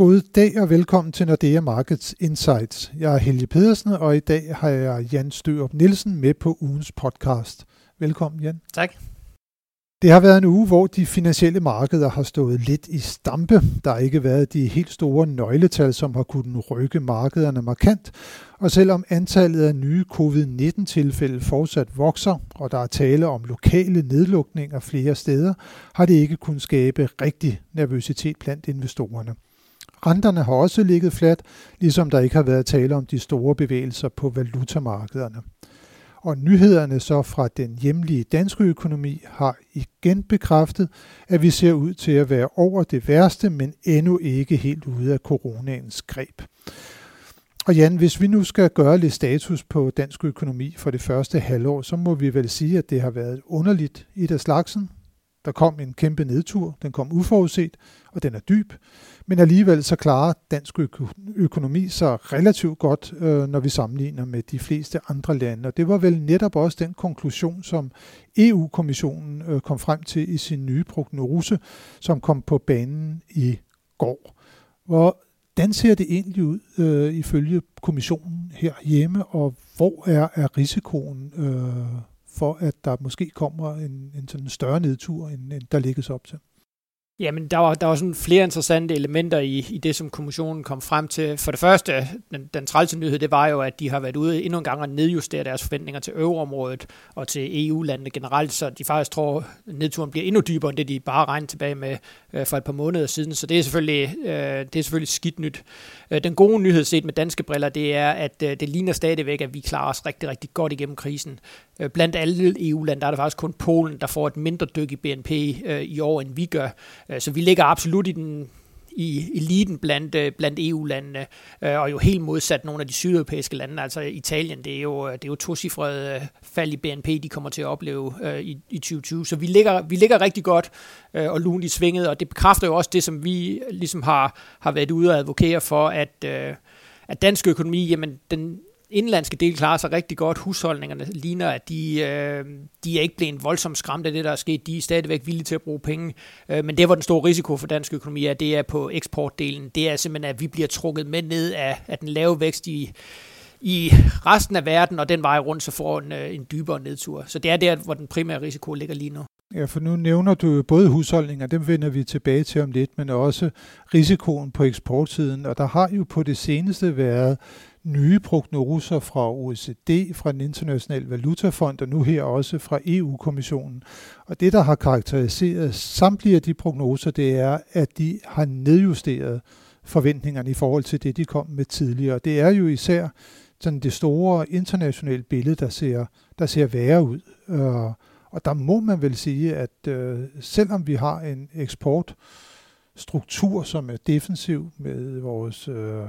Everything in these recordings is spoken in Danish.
God dag og velkommen til Nordea Markets Insights. Jeg er Helge Pedersen, og i dag har jeg Jan Størup Nielsen med på ugens podcast. Velkommen, Jan. Tak. Det har været en uge, hvor de finansielle markeder har stået lidt i stampe. Der har ikke været de helt store nøgletal, som har kunnet rykke markederne markant. Og selvom antallet af nye covid-19-tilfælde fortsat vokser, og der er tale om lokale nedlukninger flere steder, har det ikke kunnet skabe rigtig nervøsitet blandt investorerne. Renterne har også ligget fladt, ligesom der ikke har været tale om de store bevægelser på valutamarkederne. Og nyhederne så fra den hjemlige danske økonomi har igen bekræftet, at vi ser ud til at være over det værste, men endnu ikke helt ude af coronaens greb. Og Jan, hvis vi nu skal gøre lidt status på dansk økonomi for det første halvår, så må vi vel sige, at det har været underligt i der slagsen. Der kom en kæmpe nedtur, den kom uforudset, og den er dyb. Men alligevel så klarer dansk økonomi sig relativt godt, øh, når vi sammenligner med de fleste andre lande. Og det var vel netop også den konklusion, som EU-kommissionen øh, kom frem til i sin nye prognose, som kom på banen i går. Hvordan ser det egentlig ud øh, ifølge kommissionen her hjemme, og hvor er, er risikoen øh, for, at der måske kommer en, en sådan større nedtur, end, end der ligges op til? Jamen, der var, der var sådan flere interessante elementer i, i det, som kommissionen kom frem til. For det første, den, den trælse nyhed, det var jo, at de har været ude endnu en gang og nedjustere deres forventninger til euroområdet og til EU-landene generelt, så de faktisk tror, at nedturen bliver endnu dybere, end det de bare regnede tilbage med øh, for et par måneder siden. Så det er selvfølgelig, øh, det er selvfølgelig skidt nyt. Øh, den gode nyhed set med danske briller, det er, at øh, det ligner stadigvæk, at vi klarer os rigtig, rigtig godt igennem krisen. Øh, blandt alle EU-lande, der er det faktisk kun Polen, der får et mindre dyk i BNP øh, i år, end vi gør. Øh, så vi ligger absolut i den i eliten blandt, øh, blandt EU-landene, øh, og jo helt modsat nogle af de sydeuropæiske lande, altså Italien, det er jo, det er jo tocifret fald i BNP, de kommer til at opleve i, i 2020. Så vi ligger, vi ligger rigtig godt og lunt i svinget, og det bekræfter jo også det, som vi ligesom har, har været ude og advokere for, at, at dansk økonomi, jamen den, indlandske del klarer sig rigtig godt. Husholdningerne ligner, at de, øh, de er ikke blevet voldsomt skræmt af det, der er sket. De er stadigvæk villige til at bruge penge. Øh, men det, hvor den store risiko for dansk økonomi er, det er på eksportdelen. Det er simpelthen, at vi bliver trukket med ned af, af den lave vækst i, i resten af verden, og den vej rundt, så får en, øh, en dybere nedtur. Så det er der, hvor den primære risiko ligger lige nu. Ja, for nu nævner du både husholdninger, dem vender vi tilbage til om lidt, men også risikoen på eksportsiden. Og der har jo på det seneste været nye prognoser fra OECD, fra den internationale valutafond og nu her også fra EU-kommissionen. Og det, der har karakteriseret samtlige af de prognoser, det er, at de har nedjusteret forventningerne i forhold til det, de kom med tidligere. Det er jo især sådan det store internationale billede, der ser, der ser værre ud. Øh, og der må man vel sige, at øh, selvom vi har en eksport, struktur, som er defensiv med vores øh,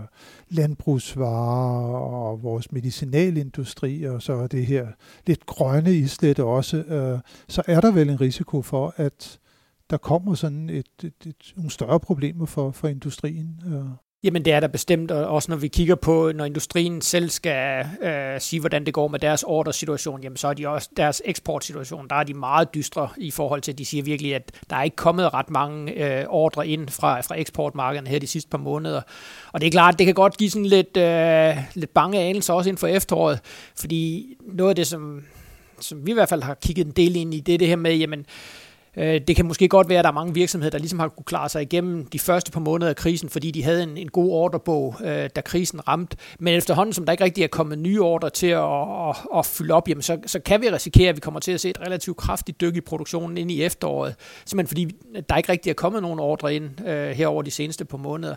landbrugsvarer og vores medicinalindustri, og så er det her lidt grønne islet også, øh, så er der vel en risiko for, at der kommer sådan et, et, et, nogle større problemer for, for industrien. Øh. Jamen det er der bestemt, og også når vi kigger på, når industrien selv skal øh, sige, hvordan det går med deres ordersituation, jamen så er de også deres eksportsituation, der er de meget dystre i forhold til, at de siger virkelig, at der er ikke kommet ret mange øh, ordre ind fra, fra eksportmarkederne her de sidste par måneder. Og det er klart, det kan godt give sådan lidt, øh, lidt bange anelser også inden for efteråret, fordi noget af det, som, som vi i hvert fald har kigget en del ind i, det er det her med, jamen, Øh, Øh, det kan måske godt være, at der er mange virksomheder, der ligesom har kunne klare sig igennem de første par måneder af krisen, fordi de havde en, en god ordrebog, øh, da krisen ramte. Men efterhånden, som der ikke rigtig er kommet nye ordre til at, at, at fylde op, jamen så, så kan vi risikere, at vi kommer til at se et relativt kraftigt dyk i produktionen ind i efteråret. Simpelthen fordi der ikke rigtig er kommet nogen ordre ind øh, her over de seneste par måneder.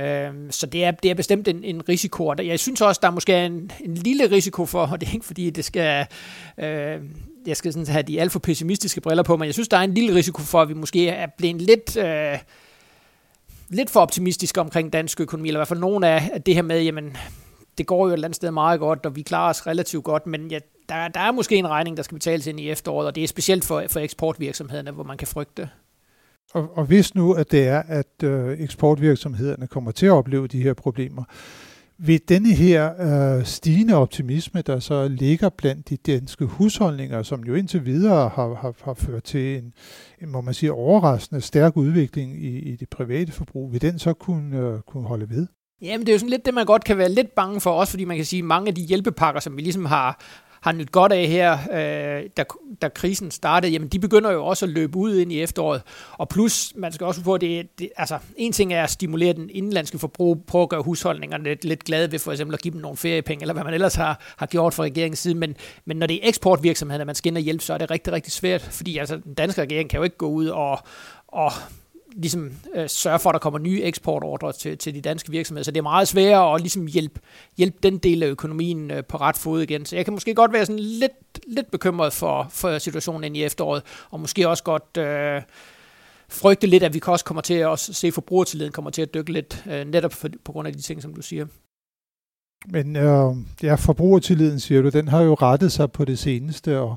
Øhm, så det er, det er bestemt en, en risiko, og jeg synes også, der er måske en, en lille risiko for, og det er ikke fordi, det skal, øh, jeg skal sådan have de alt for pessimistiske briller på, men jeg synes, der er en lille risiko for, at vi måske er blevet lidt... Øh, lidt for optimistiske omkring dansk økonomi, eller i hvert fald nogen af det her med, jamen, det går jo et eller andet sted meget godt, og vi klarer os relativt godt, men ja, der, der er måske en regning, der skal betales ind i efteråret, og det er specielt for, for eksportvirksomhederne, hvor man kan frygte. Og, og hvis nu, at det er, at øh, eksportvirksomhederne kommer til at opleve de her problemer, ved denne her øh, stigende optimisme, der så ligger blandt de danske husholdninger, som jo indtil videre har, har, har ført til en, en, må man sige, overraskende stærk udvikling i, i det private forbrug, vil den så kunne, øh, kunne holde ved? Jamen, det er jo sådan lidt det, man godt kan være lidt bange for, også fordi man kan sige, at mange af de hjælpepakker, som vi ligesom har, har nyt godt af her, øh, da, da krisen startede, jamen de begynder jo også at løbe ud ind i efteråret. Og plus, man skal også få, at det, det, altså, en ting er at stimulere den indenlandske forbrug, prøve at gøre husholdningerne lidt, lidt glade ved for eksempel at give dem nogle feriepenge, eller hvad man ellers har, har gjort fra regeringens side. Men, men når det er eksportvirksomheder, man skal ind og hjælpe, så er det rigtig, rigtig svært, fordi altså, den danske regering kan jo ikke gå ud og, og ligesom øh, sørge for, at der kommer nye eksportordre til, til de danske virksomheder. Så det er meget sværere at ligesom hjælpe, hjælpe den del af økonomien øh, på ret fod igen. Så jeg kan måske godt være sådan lidt, lidt bekymret for, for situationen ind i efteråret, og måske også godt øh, frygte lidt, at vi også kommer til at også se forbrugertilliden kommer til at dykke lidt, øh, netop for, på grund af de ting, som du siger. Men øh, ja, forbrugertilliden, siger du, den har jo rettet sig på det seneste, og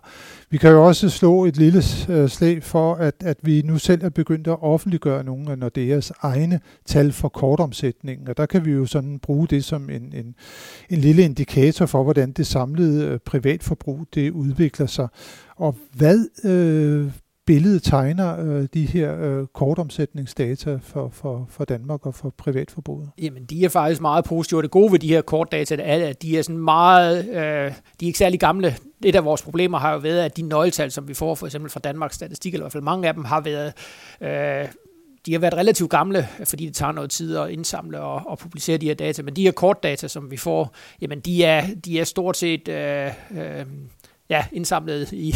vi kan jo også slå et lille øh, slag for, at, at vi nu selv er begyndt at offentliggøre nogle af Nordeas egne tal for kortomsætningen, og der kan vi jo sådan bruge det som en, en, en lille indikator for, hvordan det samlede øh, privatforbrug det udvikler sig. Og hvad øh, billede tegner øh, de her øh, kortomsætningsdata for, for, for Danmark og for privatforbruget? Jamen, de er faktisk meget positive. Det gode ved de her kortdata er, at de er sådan meget, øh, de er ikke særlig gamle. Et af vores problemer har jo været, at de nøgletal, som vi får for eksempel fra Danmarks Statistik, eller i hvert fald mange af dem, har været øh, de har været relativt gamle, fordi det tager noget tid at indsamle og, og publicere de her data, men de her kortdata, som vi får, jamen de er, de er stort set øh, øh, ja, indsamlet i,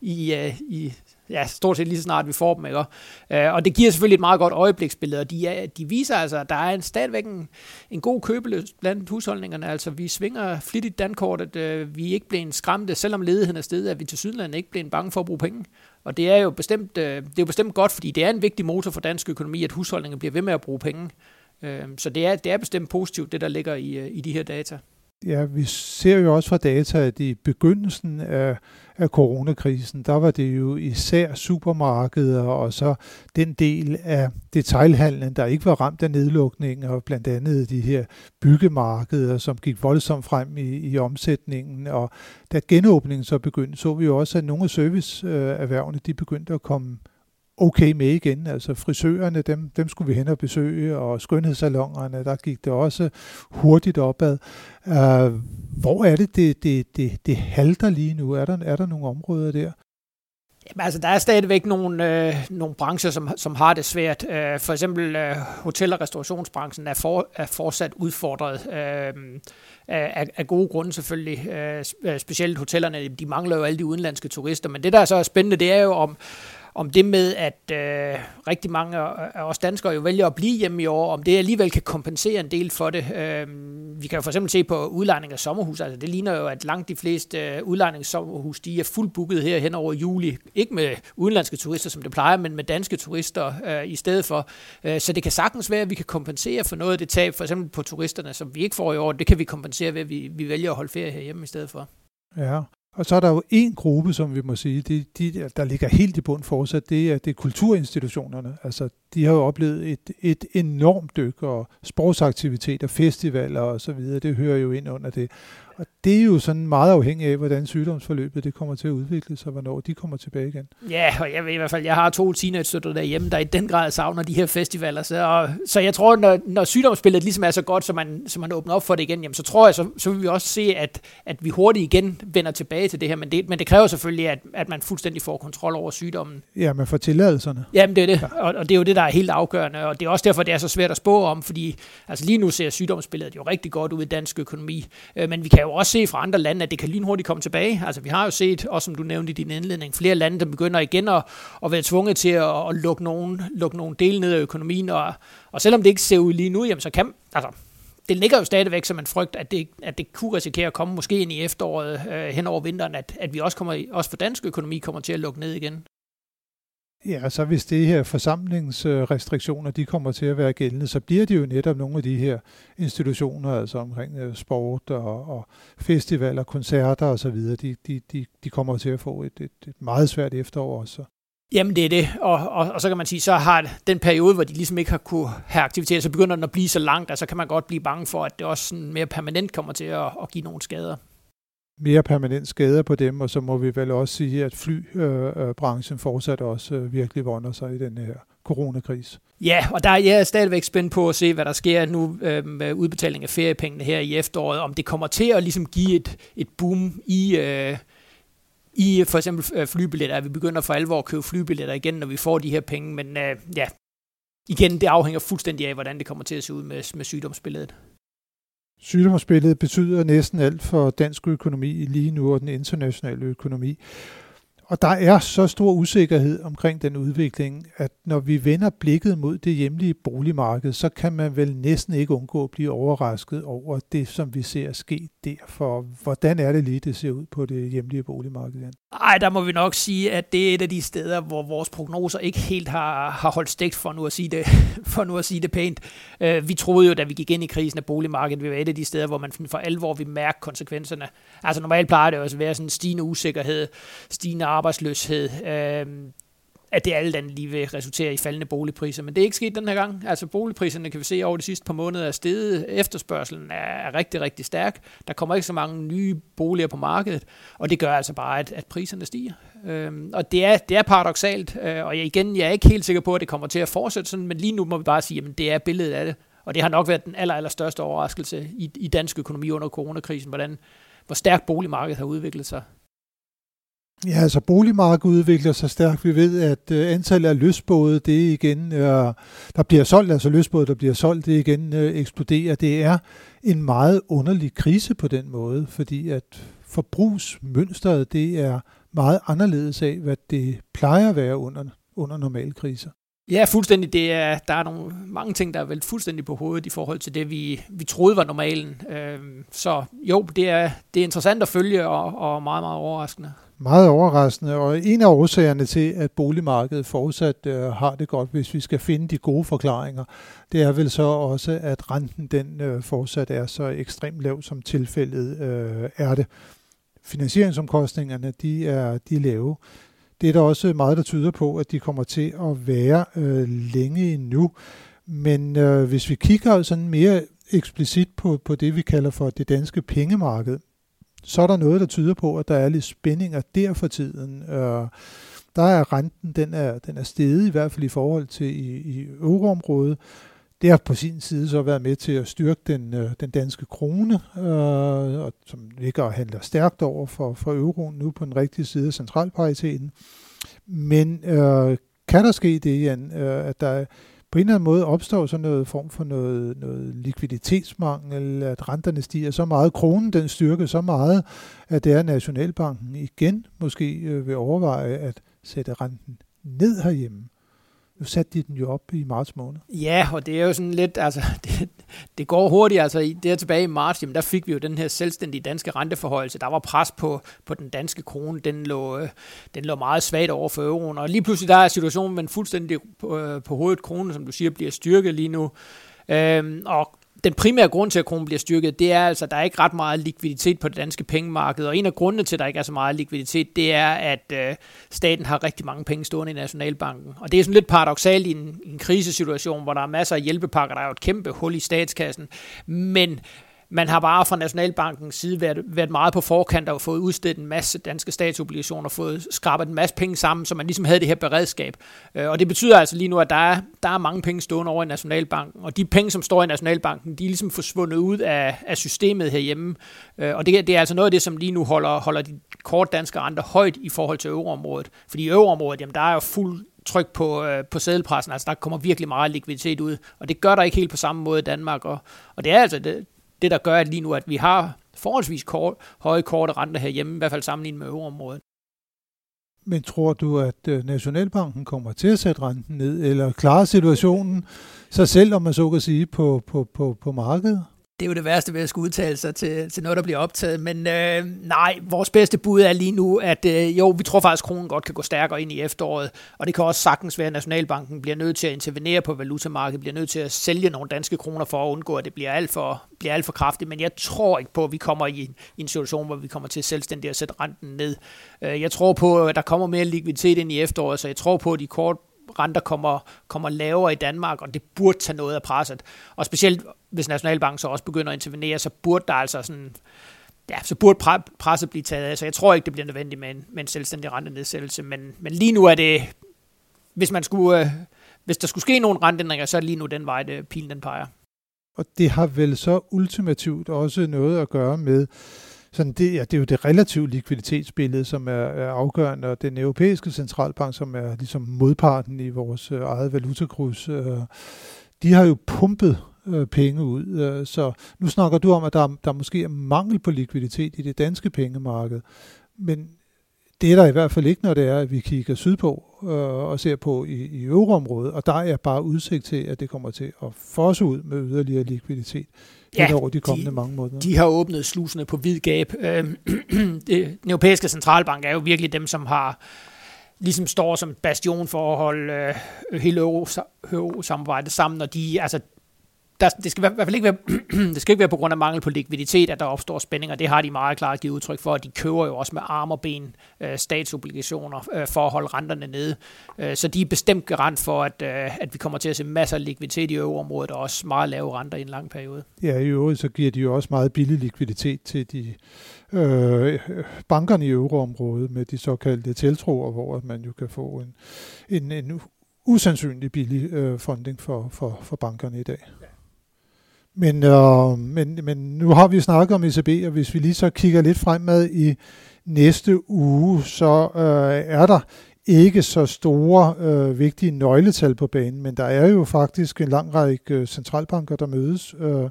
i, øh, i ja, stort set lige så snart vi får dem. Ikke? Øh, og det giver selvfølgelig et meget godt øjebliksbillede, og de, er, de viser altså, at der er en, stadigvæk en, en god købeløst blandt husholdningerne. Altså, vi svinger flittigt dankortet, øh, vi er ikke blevet skræmte, selvom ledigheden er stedet, at vi til Sydland ikke blevet bange for at bruge penge. Og det er jo bestemt, øh, det er jo bestemt godt, fordi det er en vigtig motor for dansk økonomi, at husholdningerne bliver ved med at bruge penge. Øh, så det er, det er bestemt positivt, det der ligger i, øh, i de her data. Ja, vi ser jo også fra data, at i begyndelsen af, af coronakrisen, der var det jo især supermarkeder og så den del af detailhandlen, der ikke var ramt af nedlukning, og blandt andet de her byggemarkeder, som gik voldsomt frem i, i omsætningen. Og da genåbningen så begyndte, så vi jo også, at nogle af serviceerhvervene, de begyndte at komme okay med igen. Altså frisørerne, dem, dem skulle vi hen og besøge, og skønhedssalongerne, der gik det også hurtigt opad. Uh, hvor er det, det, det, det, det halter lige nu? Er der, er der nogle områder der? Jamen, altså, der er stadigvæk nogle, øh, nogle brancher, som, som har det svært. Øh, for eksempel øh, hotel- og restaurationsbranchen er, for, er fortsat udfordret øh, af, af gode grunde selvfølgelig. Øh, specielt hotellerne, de mangler jo alle de udenlandske turister. Men det, der er så spændende, det er jo om, om det med, at øh, rigtig mange af os danskere jo vælger at blive hjemme i år, om det alligevel kan kompensere en del for det. Øh, vi kan jo for eksempel se på udlejning af sommerhus. Altså, det ligner jo, at langt de fleste øh, udlejningssommerhus, de er fuldbooket her hen over juli. Ikke med udenlandske turister, som det plejer, men med danske turister øh, i stedet for. Øh, så det kan sagtens være, at vi kan kompensere for noget af det tab, for eksempel på turisterne, som vi ikke får i år. Det kan vi kompensere ved, at vi, vi vælger at holde ferie herhjemme i stedet for. Ja, og så er der jo en gruppe, som vi må sige, de, de, der ligger helt i bund fortsat, det er, det er kulturinstitutionerne. Altså, de har jo oplevet et, et enormt dyk, og sportsaktiviteter, festivaler og så videre, det hører jo ind under det. Og det er jo sådan meget afhængigt af, hvordan sygdomsforløbet det kommer til at udvikle sig, hvornår de kommer tilbage igen. Ja, og jeg ved i hvert fald, jeg har to teenage-støtter derhjemme, der i den grad savner de her festivaler. Så, og, så jeg tror, når, når sygdomsbilledet ligesom er så godt, så man, så man åbner op for det igen, jamen, så tror jeg, så, så vil vi også se, at, at vi hurtigt igen vender tilbage til det her. Men det, men det kræver selvfølgelig, at, at man fuldstændig får kontrol over sygdommen. Ja, men for tilladelserne. Jamen, det er det. Ja. Og, og det er jo det, der er helt afgørende. Og det er også derfor, det er så svært at spå om, fordi altså, lige nu ser sygdomsbilledet jo rigtig godt ud i dansk økonomi. Øh, men vi kan jo også se fra andre lande, at det kan lynhurtigt komme tilbage. Altså vi har jo set, også som du nævnte i din indledning, flere lande, der begynder igen at, at være tvunget til at, at lukke, nogle, lukke nogle dele ned af økonomien. Og, og selvom det ikke ser ud lige nu, jamen, så kan, altså, det ligger jo stadigvæk som en frygt, at det, at det kunne risikere at komme måske ind i efteråret øh, hen over vinteren, at, at vi også, kommer, også for dansk økonomi kommer til at lukke ned igen. Ja, så hvis det her forsamlingsrestriktioner, de kommer til at være gældende, så bliver det jo netop nogle af de her institutioner, altså omkring øh, sport og, og festivaler, koncerter osv., de, de, de, de kommer til at få et, et, et meget svært efterår også. Jamen det er det, og, og, og så kan man sige, så har den periode, hvor de ligesom ikke har kunne have aktivitet, så begynder den at blive så langt, og så kan man godt blive bange for, at det også sådan mere permanent kommer til at, at give nogle skader. Mere permanent skader på dem, og så må vi vel også sige, at flybranchen øh, øh, fortsat også øh, virkelig vonder sig i den her coronakris. Ja, og der er jeg stadigvæk spændt på at se, hvad der sker nu øh, med udbetaling af feriepengene her i efteråret, om det kommer til at ligesom give et, et boom i, øh, i for eksempel flybilletter, at vi begynder for alvor at købe flybilletter igen, når vi får de her penge, men øh, ja, igen, det afhænger fuldstændig af, hvordan det kommer til at se ud med, med sygdomsbilledet. Sygdomsbilledet betyder næsten alt for dansk økonomi lige nu og den internationale økonomi. Og der er så stor usikkerhed omkring den udvikling, at når vi vender blikket mod det hjemlige boligmarked, så kan man vel næsten ikke undgå at blive overrasket over det, som vi ser ske der. For hvordan er det lige, det ser ud på det hjemlige boligmarked? Nej, der må vi nok sige, at det er et af de steder, hvor vores prognoser ikke helt har, har holdt stik for nu at sige det, for nu at sige det pænt. Øh, vi troede jo, da vi gik ind i krisen af boligmarkedet, vi var et af de steder, hvor man for alvor vi mærke konsekvenserne. Altså normalt plejer det også at være sådan en stigende usikkerhed, stigende arbejdsløshed, øh, at det alt andet lige vil resultere i faldende boligpriser. Men det er ikke sket den her gang. Altså boligpriserne kan vi se over de sidste par måneder er steget. Efterspørgselen er rigtig, rigtig stærk. Der kommer ikke så mange nye boliger på markedet, og det gør altså bare, at, at priserne stiger. Øhm, og det er, det er paradoxalt, øh, og jeg, igen, jeg er ikke helt sikker på, at det kommer til at fortsætte sådan, men lige nu må vi bare sige, at det er billedet af det. Og det har nok været den aller, aller største overraskelse i, i dansk økonomi under coronakrisen, hvordan, hvor stærkt boligmarkedet har udviklet sig. Ja, altså boligmarkedet udvikler sig stærkt. Vi ved, at øh, antallet af løsbåde, det igen, øh, der bliver solgt, altså løsbåde, der bliver solgt, det igen øh, eksploderer. Det er en meget underlig krise på den måde, fordi at forbrugsmønstret, det er meget anderledes af, hvad det plejer at være under, under normale kriser. Ja, fuldstændig. Det er, der er nogle, mange ting, der er vel fuldstændig på hovedet i forhold til det, vi, vi troede var normalen. Øh, så jo, det er, det er interessant at følge og, og meget, meget overraskende. Meget overraskende, og en af årsagerne til, at boligmarkedet fortsat øh, har det godt, hvis vi skal finde de gode forklaringer, det er vel så også, at renten den øh, fortsat er så ekstremt lav, som tilfældet øh, er det. Finansieringsomkostningerne, de er, de er lave. Det er der også meget, der tyder på, at de kommer til at være øh, længe endnu. Men øh, hvis vi kigger sådan mere eksplicit på, på det, vi kalder for det danske pengemarked, så er der noget, der tyder på, at der er lidt spændinger der for tiden. Øh, der er renten, den er, den er steget, i hvert fald i forhold til i, i euroområdet. Det har på sin side så været med til at styrke den, øh, den danske krone, øh, og som ligger og handler stærkt over for, for euroen nu på den rigtige side af centralpariteten. Men øh, kan der ske det, Jan, øh, at der på en eller anden måde opstår sådan noget form for noget, noget likviditetsmangel, at renterne stiger så meget, kronen den styrker så meget, at det er Nationalbanken igen måske øh, vil overveje at sætte renten ned herhjemme. Nu satte de den jo op i marts måned. Ja, og det er jo sådan lidt, altså, det, det går hurtigt, altså i, der tilbage i marts, jamen der fik vi jo den her selvstændige danske renteforhøjelse. Der var pres på, på den danske krone, den lå, øh, den lå meget svagt over for euroen, og lige pludselig der er situationen men fuldstændig på, øh, på hovedet. Kronen, som du siger, bliver styrket lige nu. Øhm, og den primære grund til, at kronen bliver styrket, det er altså, at der er ikke ret meget likviditet på det danske pengemarked. Og en af grundene til, at der ikke er så meget likviditet, det er, at øh, staten har rigtig mange penge stående i Nationalbanken. Og det er sådan lidt paradoxalt i en, en krisesituation, hvor der er masser af hjælpepakker, der er jo et kæmpe hul i statskassen. Men man har bare fra Nationalbankens side været, været meget på forkant og fået udstedt en masse danske statsobligationer, fået skrabet en masse penge sammen, så man ligesom havde det her beredskab. Øh, og det betyder altså lige nu, at der er, der er mange penge stående over i Nationalbanken, og de penge, som står i Nationalbanken, de er ligesom forsvundet ud af, af systemet herhjemme. Øh, og det, det er altså noget af det, som lige nu holder, holder de kort danske renter højt i forhold til euroområdet. Fordi i euroområdet, jamen der er jo fuld tryk på, øh, på sædelpressen. Altså, der kommer virkelig meget likviditet ud, og det gør der ikke helt på samme måde i Danmark. Og, og det er altså det, det, der gør at lige nu, at vi har forholdsvis kort, høje korte renter herhjemme, i hvert fald sammenlignet med øvreområdet. Men tror du, at øh, Nationalbanken kommer til at sætte renten ned, eller klare situationen sig selv, om man så kan sige, på, på, på, på markedet? Det er jo det værste ved at skulle udtale sig til, til noget, der bliver optaget. Men øh, nej, vores bedste bud er lige nu, at øh, jo, vi tror faktisk, at kronen godt kan gå stærkere ind i efteråret. Og det kan også sagtens være, at Nationalbanken bliver nødt til at intervenere på valutamarkedet, bliver nødt til at sælge nogle danske kroner for at undgå, at det bliver alt for, bliver alt for kraftigt. Men jeg tror ikke på, at vi kommer i en, i en situation, hvor vi kommer til selvstændigt at sætte renten ned. Øh, jeg tror på, at der kommer mere likviditet ind i efteråret, så jeg tror på, at de kort renter kommer, kommer lavere i Danmark, og det burde tage noget af presset. Og specielt hvis Nationalbanken så også begynder at intervenere, så burde der altså sådan, ja, så burde presset blive taget af. Så jeg tror ikke, det bliver nødvendigt med en, med en selvstændig rentenedsættelse, men, men lige nu er det, hvis man skulle, øh, hvis der skulle ske nogle renteændringer, så er det lige nu den vej, det, pilen den peger. Og det har vel så ultimativt også noget at gøre med, sådan det, ja, det er jo det relative likviditetsbillede, som er, er afgørende, og den europæiske centralbank, som er ligesom modparten i vores øh, eget valutakryds, øh, de har jo pumpet øh, penge ud. Øh, så nu snakker du om, at der, der måske er mangel på likviditet i det danske pengemarked, men det er der i hvert fald ikke, når det er, at vi kigger sydpå øh, og ser på i, i euroområdet, og der er bare udsigt til, at det kommer til at fosse ud med yderligere likviditet ja, over de kommende de, mange måneder. De har åbnet slusene på vid gab. Øhm, det, den europæiske centralbank er jo virkelig dem, som har ligesom står som bastion for at holde øh, hele euro-samarbejdet sammen, og de, altså, der, det skal i hvert fald ikke være, det skal ikke være på grund af mangel på likviditet, at der opstår spændinger. Det har de meget klart givet udtryk for, at de køber jo også med arm og ben øh, statsobligationer øh, for at holde renterne nede. Øh, så de er bestemt garant for, at, øh, at vi kommer til at se masser af likviditet i øvreområdet og også meget lave renter i en lang periode. Ja, i øvrigt så giver de jo også meget billig likviditet til de øh, bankerne i euroområdet med de såkaldte tiltroer, hvor man jo kan få en, en, en usandsynlig billig øh, funding for, for, for bankerne i dag. Men, øh, men, men nu har vi snakket om ECB, og hvis vi lige så kigger lidt fremad i næste uge, så øh, er der ikke så store øh, vigtige nøgletal på banen, men der er jo faktisk en lang række øh, centralbanker, der mødes, øh,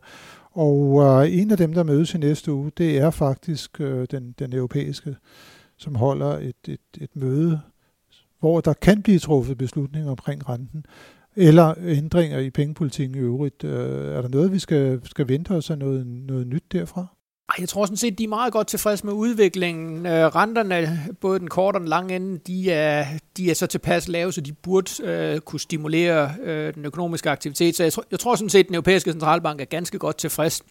og øh, en af dem, der mødes i næste uge, det er faktisk øh, den, den europæiske, som holder et, et, et møde, hvor der kan blive truffet beslutninger omkring renten eller ændringer i pengepolitikken i øvrigt. Øh, er der noget, vi skal, skal vente os af noget, noget nyt derfra? Jeg tror sådan set, de er meget godt tilfredse med udviklingen. Øh, renterne, både den korte og den lange ende, de er, de er så tilpas lave, så de burde øh, kunne stimulere øh, den økonomiske aktivitet. Så jeg tror, jeg tror sådan set, at den europæiske centralbank er ganske godt tilfreds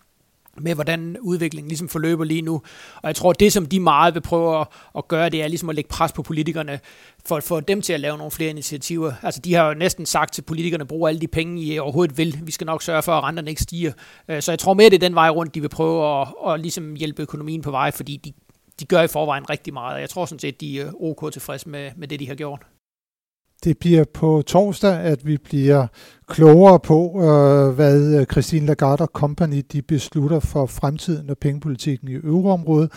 med, hvordan udviklingen ligesom forløber lige nu. Og jeg tror, det som de meget vil prøve at, at gøre, det er ligesom at lægge pres på politikerne, for at få dem til at lave nogle flere initiativer. Altså, de har jo næsten sagt til politikerne, brug alle de penge, I overhovedet vil. Vi skal nok sørge for, at renterne ikke stiger. Øh, så jeg tror mere, det er den vej rundt, de vil prøve at, at ligesom hjælpe økonomien på vej, fordi de, de gør i forvejen rigtig meget. Jeg tror sådan set, de er ok tilfreds med, med det, de har gjort. Det bliver på torsdag, at vi bliver klogere på, øh, hvad øh, Christine Lagarde Company de beslutter for fremtiden og pengepolitikken i euroområdet.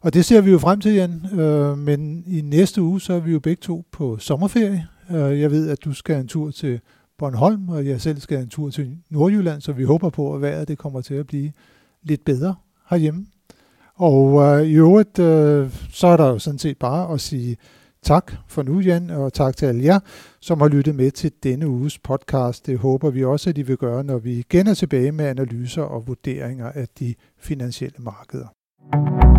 Og det ser vi jo frem til, Jan. Øh, men i næste uge, så er vi jo begge to på sommerferie. Øh, jeg ved, at du skal en tur til Bornholm, og jeg selv skal en tur til Nordjylland, så vi håber på, at vejret det kommer til at blive lidt bedre herhjemme. Og øh, i øvrigt, øh, så er der jo sådan set bare at sige Tak for nu, Jan, og tak til alle jer, som har lyttet med til denne uges podcast. Det håber vi også, at I vil gøre, når vi igen er tilbage med analyser og vurderinger af de finansielle markeder.